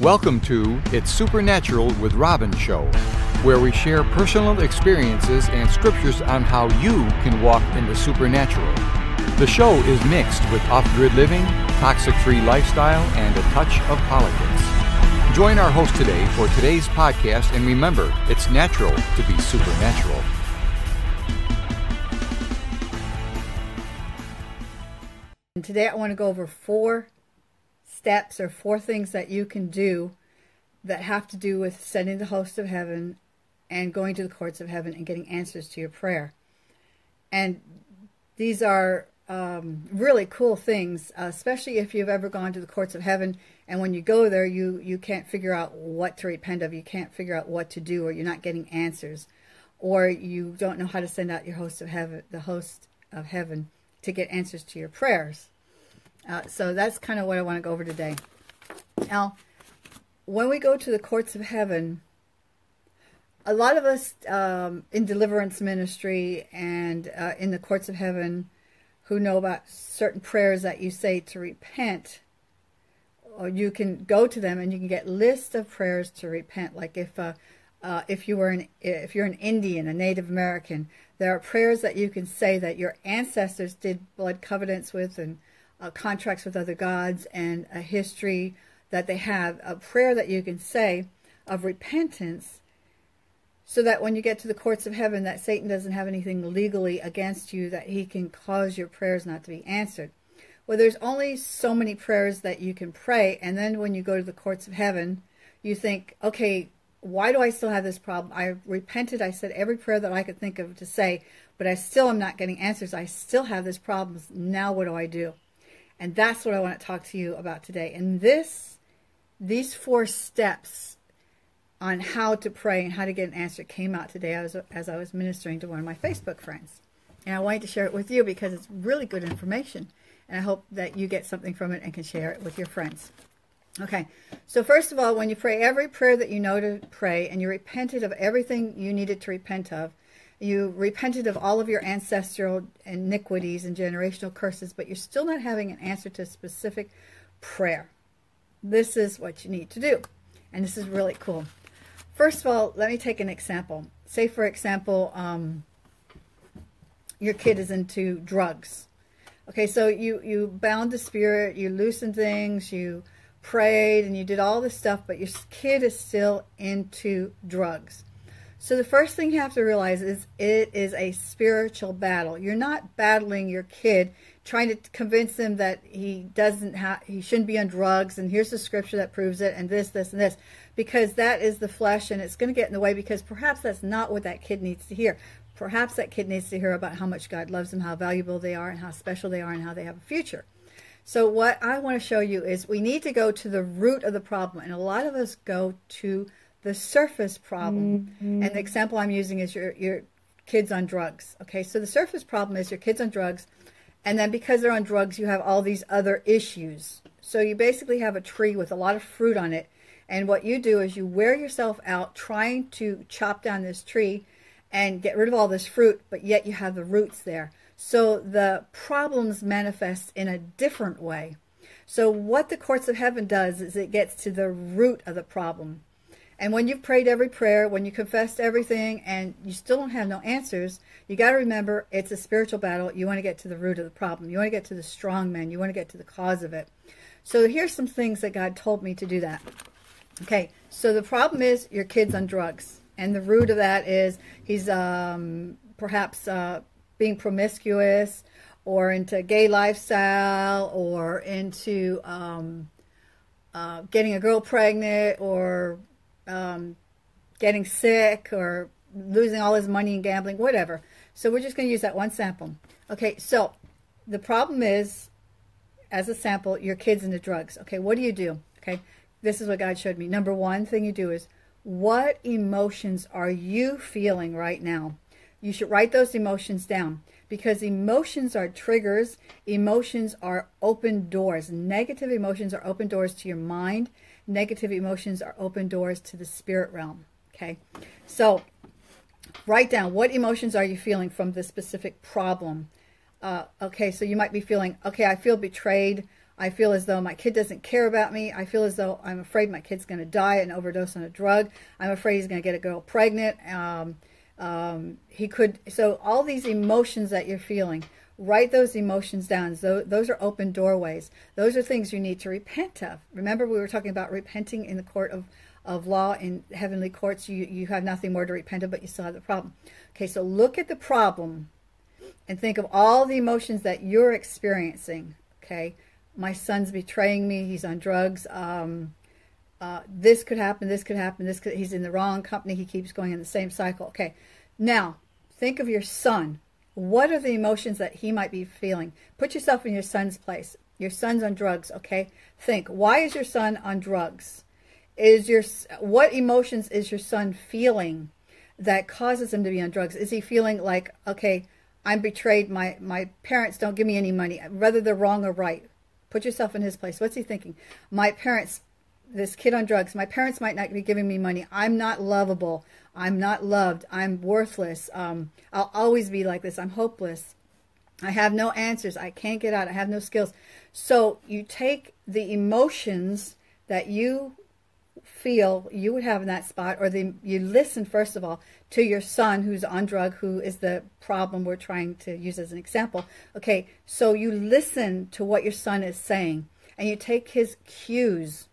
Welcome to It's Supernatural with Robin show, where we share personal experiences and scriptures on how you can walk in the supernatural. The show is mixed with off grid living, toxic free lifestyle, and a touch of politics. Join our host today for today's podcast, and remember, it's natural to be supernatural. And today I want to go over four steps or four things that you can do that have to do with sending the host of heaven and going to the courts of heaven and getting answers to your prayer. And these are um, really cool things, especially if you've ever gone to the courts of heaven and when you go there, you, you can't figure out what to repent of, you can't figure out what to do, or you're not getting answers, or you don't know how to send out your host of heaven, the host of heaven to get answers to your prayers. Uh, so that's kind of what I want to go over today. Now, when we go to the courts of heaven, a lot of us um, in deliverance ministry and uh, in the courts of heaven who know about certain prayers that you say to repent, or you can go to them and you can get lists of prayers to repent. Like if uh, uh, if you were an if you're an Indian, a Native American, there are prayers that you can say that your ancestors did blood covenants with and uh, contracts with other gods and a history that they have. A prayer that you can say of repentance, so that when you get to the courts of heaven, that Satan doesn't have anything legally against you that he can cause your prayers not to be answered. Well, there's only so many prayers that you can pray, and then when you go to the courts of heaven, you think, okay, why do I still have this problem? I repented. I said every prayer that I could think of to say, but I still am not getting answers. I still have this problem. Now what do I do? And that's what I want to talk to you about today. And this, these four steps on how to pray and how to get an answer came out today as, as I was ministering to one of my Facebook friends. And I wanted to share it with you because it's really good information. And I hope that you get something from it and can share it with your friends. Okay, so first of all, when you pray every prayer that you know to pray and you repented of everything you needed to repent of, you repented of all of your ancestral iniquities and generational curses, but you're still not having an answer to a specific prayer. This is what you need to do. And this is really cool. First of all, let me take an example. Say, for example, um, your kid is into drugs. Okay, so you, you bound the spirit, you loosened things, you prayed and you did all this stuff, but your kid is still into drugs. So the first thing you have to realize is it is a spiritual battle. You're not battling your kid trying to convince him that he doesn't have he shouldn't be on drugs and here's the scripture that proves it and this this and this because that is the flesh and it's going to get in the way because perhaps that's not what that kid needs to hear. Perhaps that kid needs to hear about how much God loves them, how valuable they are and how special they are and how they have a future. So what I want to show you is we need to go to the root of the problem. And a lot of us go to the surface problem. Mm-hmm. And the example I'm using is your, your kids on drugs. Okay, so the surface problem is your kids on drugs. And then because they're on drugs, you have all these other issues. So you basically have a tree with a lot of fruit on it. And what you do is you wear yourself out trying to chop down this tree and get rid of all this fruit, but yet you have the roots there. So the problems manifest in a different way. So what the courts of heaven does is it gets to the root of the problem. And when you've prayed every prayer, when you confessed everything and you still don't have no answers, you got to remember it's a spiritual battle. You want to get to the root of the problem. You want to get to the strong man. You want to get to the cause of it. So here's some things that God told me to do that. Okay, so the problem is your kid's on drugs. And the root of that is he's um, perhaps uh, being promiscuous or into gay lifestyle or into um, uh, getting a girl pregnant or um, getting sick or losing all his money in gambling, whatever. So we're just going to use that one sample. Okay, so the problem is, as a sample, your kid's into drugs. Okay, what do you do? Okay, this is what God showed me. Number one thing you do is, what emotions are you feeling right now? You should write those emotions down because emotions are triggers. Emotions are open doors. Negative emotions are open doors to your mind. Negative emotions are open doors to the spirit realm. Okay. So write down what emotions are you feeling from this specific problem. Uh, okay, so you might be feeling, okay, I feel betrayed. I feel as though my kid doesn't care about me. I feel as though I'm afraid my kid's going to die and overdose on a drug. I'm afraid he's going to get a girl pregnant. Um, um, he could. So all these emotions that you're feeling, write those emotions down. Those are open doorways. Those are things you need to repent of. Remember, we were talking about repenting in the court of of law in heavenly courts. You you have nothing more to repent of, but you still have the problem. Okay, so look at the problem and think of all the emotions that you're experiencing. Okay, my son's betraying me. He's on drugs. Um, uh, this could happen. This could happen. This could. He's in the wrong company. He keeps going in the same cycle. Okay, now think of your son. What are the emotions that he might be feeling? Put yourself in your son's place. Your son's on drugs. Okay, think. Why is your son on drugs? Is your what emotions is your son feeling that causes him to be on drugs? Is he feeling like okay? I'm betrayed. My my parents don't give me any money, whether they're wrong or right. Put yourself in his place. What's he thinking? My parents, this kid on drugs, my parents might not be giving me money. I'm not lovable. I'm not loved. I'm worthless. Um, I'll always be like this. I'm hopeless. I have no answers. I can't get out. I have no skills. So you take the emotions that you feel you would have in that spot, or the, you listen, first of all, to your son who's on drug, who is the problem we're trying to use as an example. Okay, so you listen to what your son is saying, and you take his cues,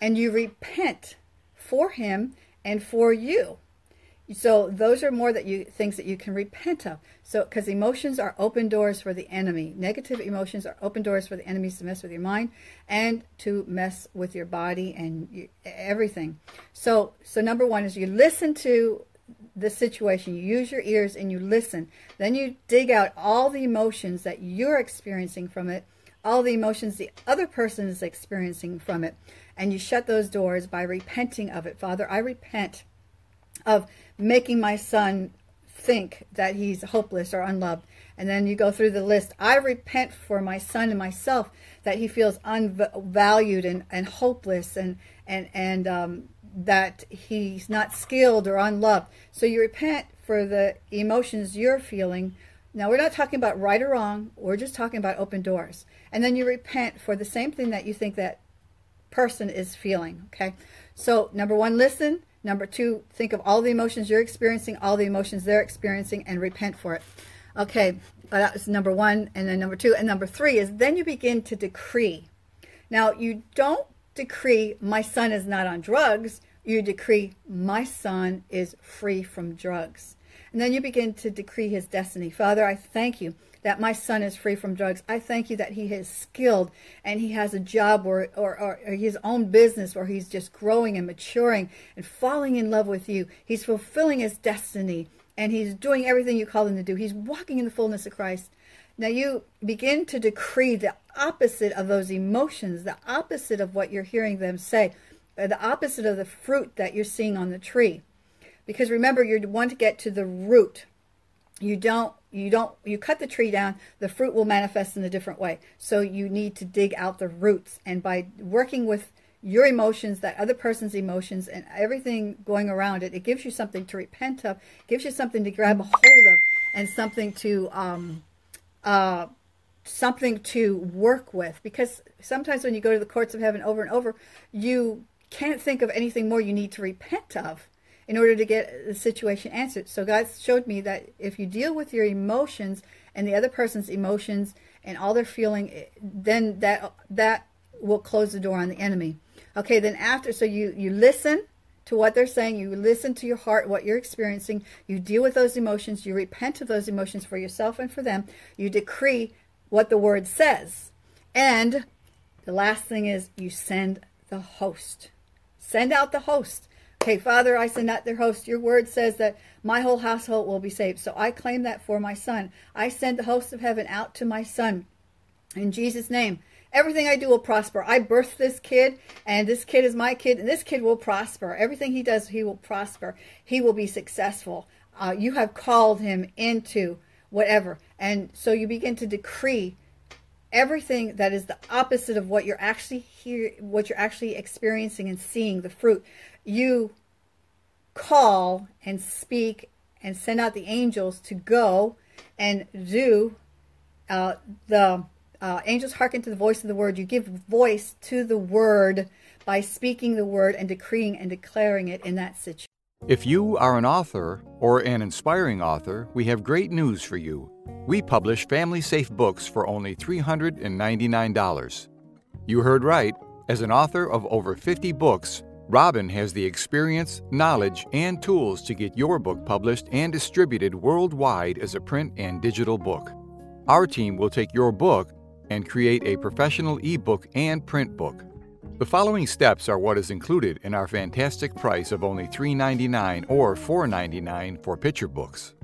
and you repent for him and for you. So those are more that you things that you can repent of. So because emotions are open doors for the enemy. Negative emotions are open doors for the enemies to mess with your mind and to mess with your body and you, everything. So so number 1 is you listen to the situation. You use your ears and you listen. Then you dig out all the emotions that you're experiencing from it, all the emotions the other person is experiencing from it, and you shut those doors by repenting of it. Father, I repent of making my son think that he's hopeless or unloved. And then you go through the list. I repent for my son and myself that he feels unvalued and, and hopeless and and and um, that he's not skilled or unloved. So you repent for the emotions you're feeling. Now we're not talking about right or wrong. We're just talking about open doors. And then you repent for the same thing that you think that person is feeling. Okay. So number one, listen. Number two, think of all the emotions you're experiencing, all the emotions they're experiencing, and repent for it. Okay, that was number one. And then number two. And number three is then you begin to decree. Now, you don't decree, my son is not on drugs. You decree, my son is free from drugs. And then you begin to decree his destiny. Father, I thank you that my son is free from drugs. I thank you that he is skilled and he has a job or, or, or, his own business where he's just growing and maturing and falling in love with you. He's fulfilling his destiny and he's doing everything you call him to do. He's walking in the fullness of Christ. Now you begin to decree the opposite of those emotions, the opposite of what you're hearing them say, uh, the opposite of the fruit that you're seeing on the tree. Because remember, you want to get to the root. You don't you don't you cut the tree down the fruit will manifest in a different way. So you need to dig out the roots. And by working with your emotions that other person's emotions and everything going around it it gives you something to repent of gives you something to grab a hold of and something to um uh something to work with. Because sometimes when you go to the courts of heaven over and over you can't think of anything more you need to repent of in order to get the situation answered. So God showed me that if you deal with your emotions and the other person's emotions and all they're feeling, eh, then that that will close the door on the enemy. Okay, then after, so you you listen to what they're saying, you listen to your heart, what you're experiencing, you deal with those emotions, you repent of those emotions for yourself and for them, you decree what the word says. And the last thing is you send the host. Send out the host. Okay, Father, I send out their host. Your word says that my whole household will be saved. So I claim that for my son. I send the host of heaven out to my son. In Jesus' name. Everything I do will prosper. I birthed this kid, and this kid is my kid, and this kid will prosper. Everything he does, he will prosper. He will be successful. Uh, you have called him into whatever. And so you begin to decree everything that is the opposite of what you're actually here what you're actually experiencing and seeing the fruit you call and speak and send out the angels to go and do uh, the uh, angels hearken to the voice of the word. You give voice to the word by speaking the word and decreeing and declaring it in that situation. If you are an author or an inspiring author, we have great news for you. We publish family safe books for only $399. You heard right. As an author of over 50 books, Robin has the experience, knowledge, and tools to get your book published and distributed worldwide as a print and digital book. Our team will take your book and create a professional ebook and print book. The following steps are what is included in our fantastic price of only $3.99 or $4.99 for picture books.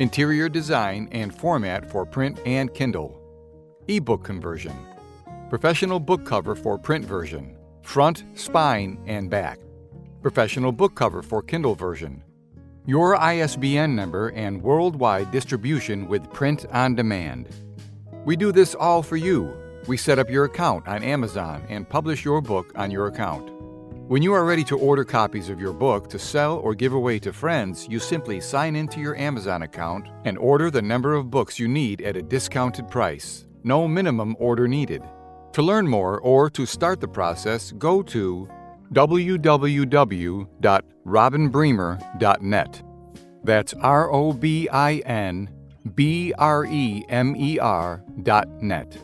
Interior design and format for print and Kindle. Ebook conversion. Professional book cover for print version front, spine, and back. Professional book cover for Kindle version. Your ISBN number and worldwide distribution with print on demand. We do this all for you. We set up your account on Amazon and publish your book on your account. When you are ready to order copies of your book to sell or give away to friends, you simply sign into your Amazon account and order the number of books you need at a discounted price. No minimum order needed. To learn more or to start the process, go to www.robinbremer.net. That's R O B I N B R E M E R dot net.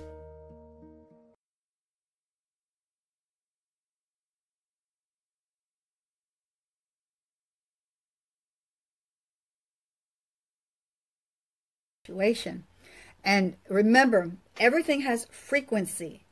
Situation. And remember, everything has frequency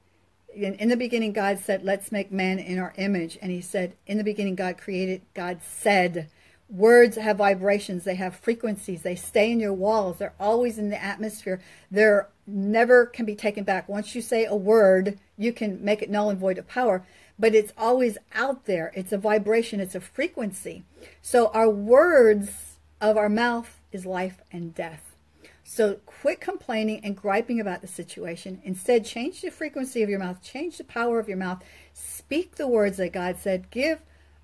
in, in the beginning, God said, Let's make man in our image. And he said, In the beginning, God created, God said, Words have vibrations, they have frequencies, they stay in your walls, they're always in the atmosphere. They're never can be taken back. Once you say a word, you can make it null and void of power, but it's always out there. It's a vibration, it's a frequency. So our words of our mouth is life and death. So quit complaining and griping about the situation. Instead, change the frequency of your mouth, change the power of your mouth. Speak the words that God said. Give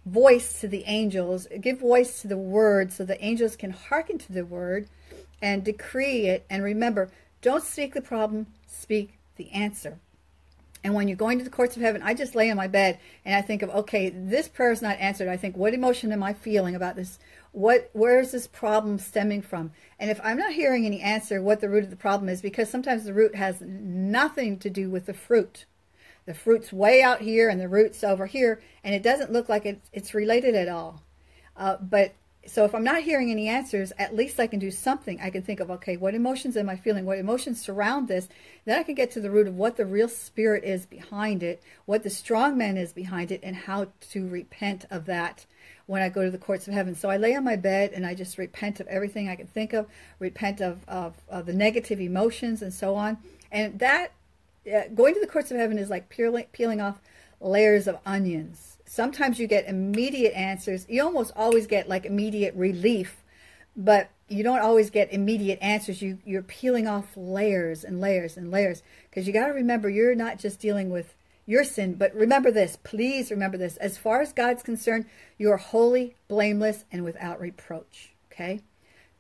voice to the angels, give voice to the word so the angels can hearken to the word and decree it. And remember, don't speak the problem, speak the answer. And when you're going to the courts of heaven, I just lay in my bed and I think of, okay, this prayer is not answered. I think, what emotion am I feeling about this? What, where is this problem stemming from? And if I'm not hearing any answer, what the root of the problem is, because sometimes the root has nothing to do with the fruit. The fruit's way out here and the root's over here, and it doesn't look like it, it's related at all. Uh, but so if I'm not hearing any answers, at least I can do something. I can think of, okay, what emotions am I feeling? What emotions surround this? Then I can get to the root of what the real spirit is behind it, what the strong man is behind it, and how to repent of that when I go to the courts of heaven. So I lay on my bed and I just repent of everything I can think of, repent of, of, of the negative emotions and so on. And that, uh, going to the courts of heaven is like peeling, peeling off layers of onions Sometimes you get immediate answers. You almost always get like immediate relief, but you don't always get immediate answers. You you're peeling off layers and layers and layers because you got to remember you're not just dealing with your sin, but remember this. Please remember this. As far as God's concerned, you are holy, blameless, and without reproach. Okay?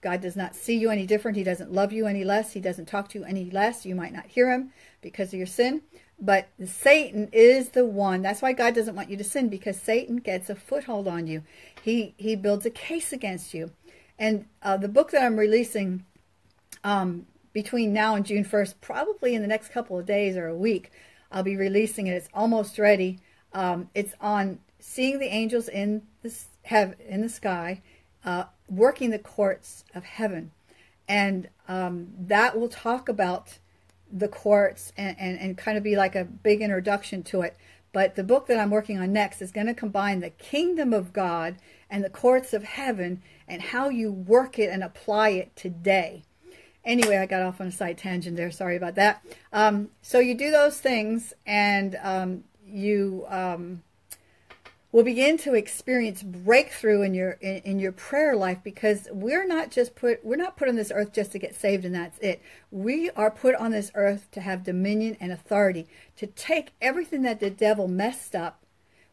God does not see you any different. He doesn't love you any less. He doesn't talk to you any less. You might not hear him because of your sin. But Satan is the one. That's why God doesn't want you to sin because Satan gets a foothold on you. He he builds a case against you. And uh, the book that I'm releasing um, between now and June 1st, probably in the next couple of days or a week, I'll be releasing it. It's almost ready. Um, it's on seeing the angels in the have in the sky, uh, working the courts of heaven, and um, that will talk about the courts and, and, and kind of be like a big introduction to it. But the book that I'm working on next is going to combine the kingdom of God and the courts of heaven and how you work it and apply it today. Anyway, I got off on a side tangent there. Sorry about that. Um, so you do those things and um, you um, will begin to experience breakthrough in your in, in, your prayer life because we're not just put we're not put on this earth just to get saved and that's it we are put on this earth to have dominion and authority to take everything that the devil messed up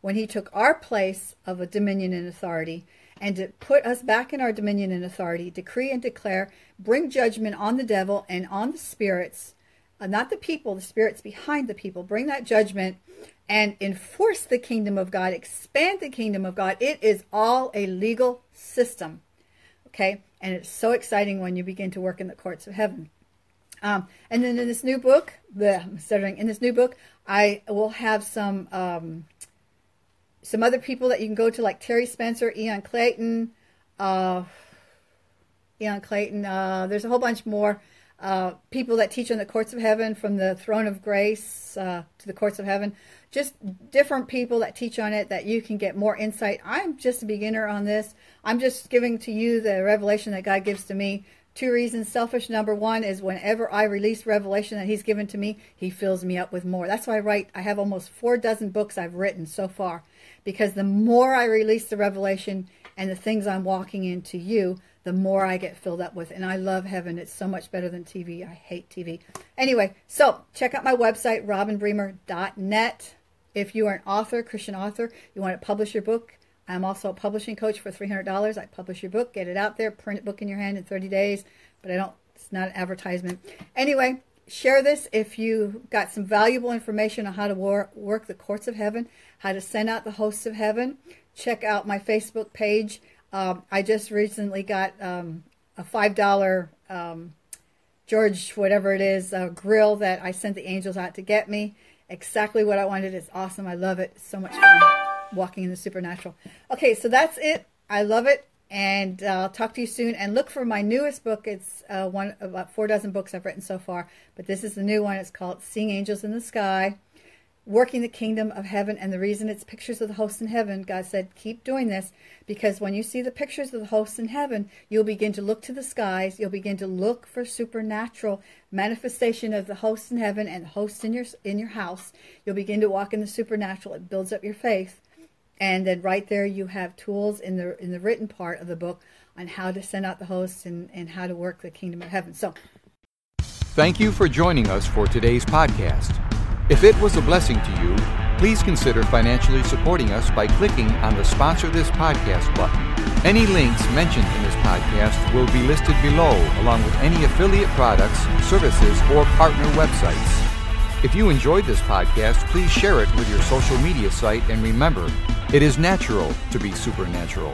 when he took our place of a dominion and authority and to put us back in our dominion and authority decree and declare bring judgment on the devil and on the spirits uh, not the people, the spirits behind the people. Bring that judgment and enforce the kingdom of God, expand the kingdom of God. It is all a legal system. Okay? And it's so exciting when you begin to work in the courts of heaven. Um, and then in this new book, the I'm stuttering in this new book, I will have some um, some other people that you can go to, like Terry Spencer, Ian Clayton, uh, Ian Clayton. Uh, there's a whole bunch more uh, people that teach on the courts of heaven, from the throne of grace uh, to the courts of heaven. Just different people that teach on it that you can get more insight. I'm just a beginner on this. I'm just giving to you the revelation that God gives to me. Two reasons. Selfish number one is whenever I release revelation that He's given to me, He fills me up with more. That's why I write. I have almost four dozen books I've written so far because the more I release the revelation and the things I'm walking into you, the more I get filled up with. And I love heaven. It's so much better than TV. I hate TV. Anyway, so check out my website, robinbremer.net. If you are an author, Christian author, you want to publish your book, I'm also a publishing coach for $300. I publish your book, get it out there, print a book in your hand in 30 days, but I don't, it's not an advertisement. Anyway, share this if you got some valuable information on how to war, work the courts of heaven, how to send out the hosts of heaven. Check out my Facebook page. Um, I just recently got um, a $5 um, George, whatever it is, uh, grill that I sent the angels out to get me. Exactly what I wanted. It's awesome. I love it. So much fun walking in the supernatural. Okay, so that's it. I love it. And uh, I'll talk to you soon. And look for my newest book. It's uh, one of about four dozen books I've written so far, but this is the new one. It's called Seeing Angels in the Sky working the kingdom of heaven. And the reason it's pictures of the hosts in heaven, God said, keep doing this because when you see the pictures of the hosts in heaven, you'll begin to look to the skies. You'll begin to look for supernatural manifestation of the hosts in heaven and hosts in your in your house. You'll begin to walk in the supernatural. It builds up your faith. And then right there you have tools in the in the written part of the book on how to send out the hosts and, and how to work the kingdom of heaven. So Thank you for joining us for today's podcast. If it was a blessing to you, please consider financially supporting us by clicking on the Sponsor This Podcast button. Any links mentioned in this podcast will be listed below, along with any affiliate products, services, or partner websites. If you enjoyed this podcast, please share it with your social media site and remember, it is natural to be supernatural.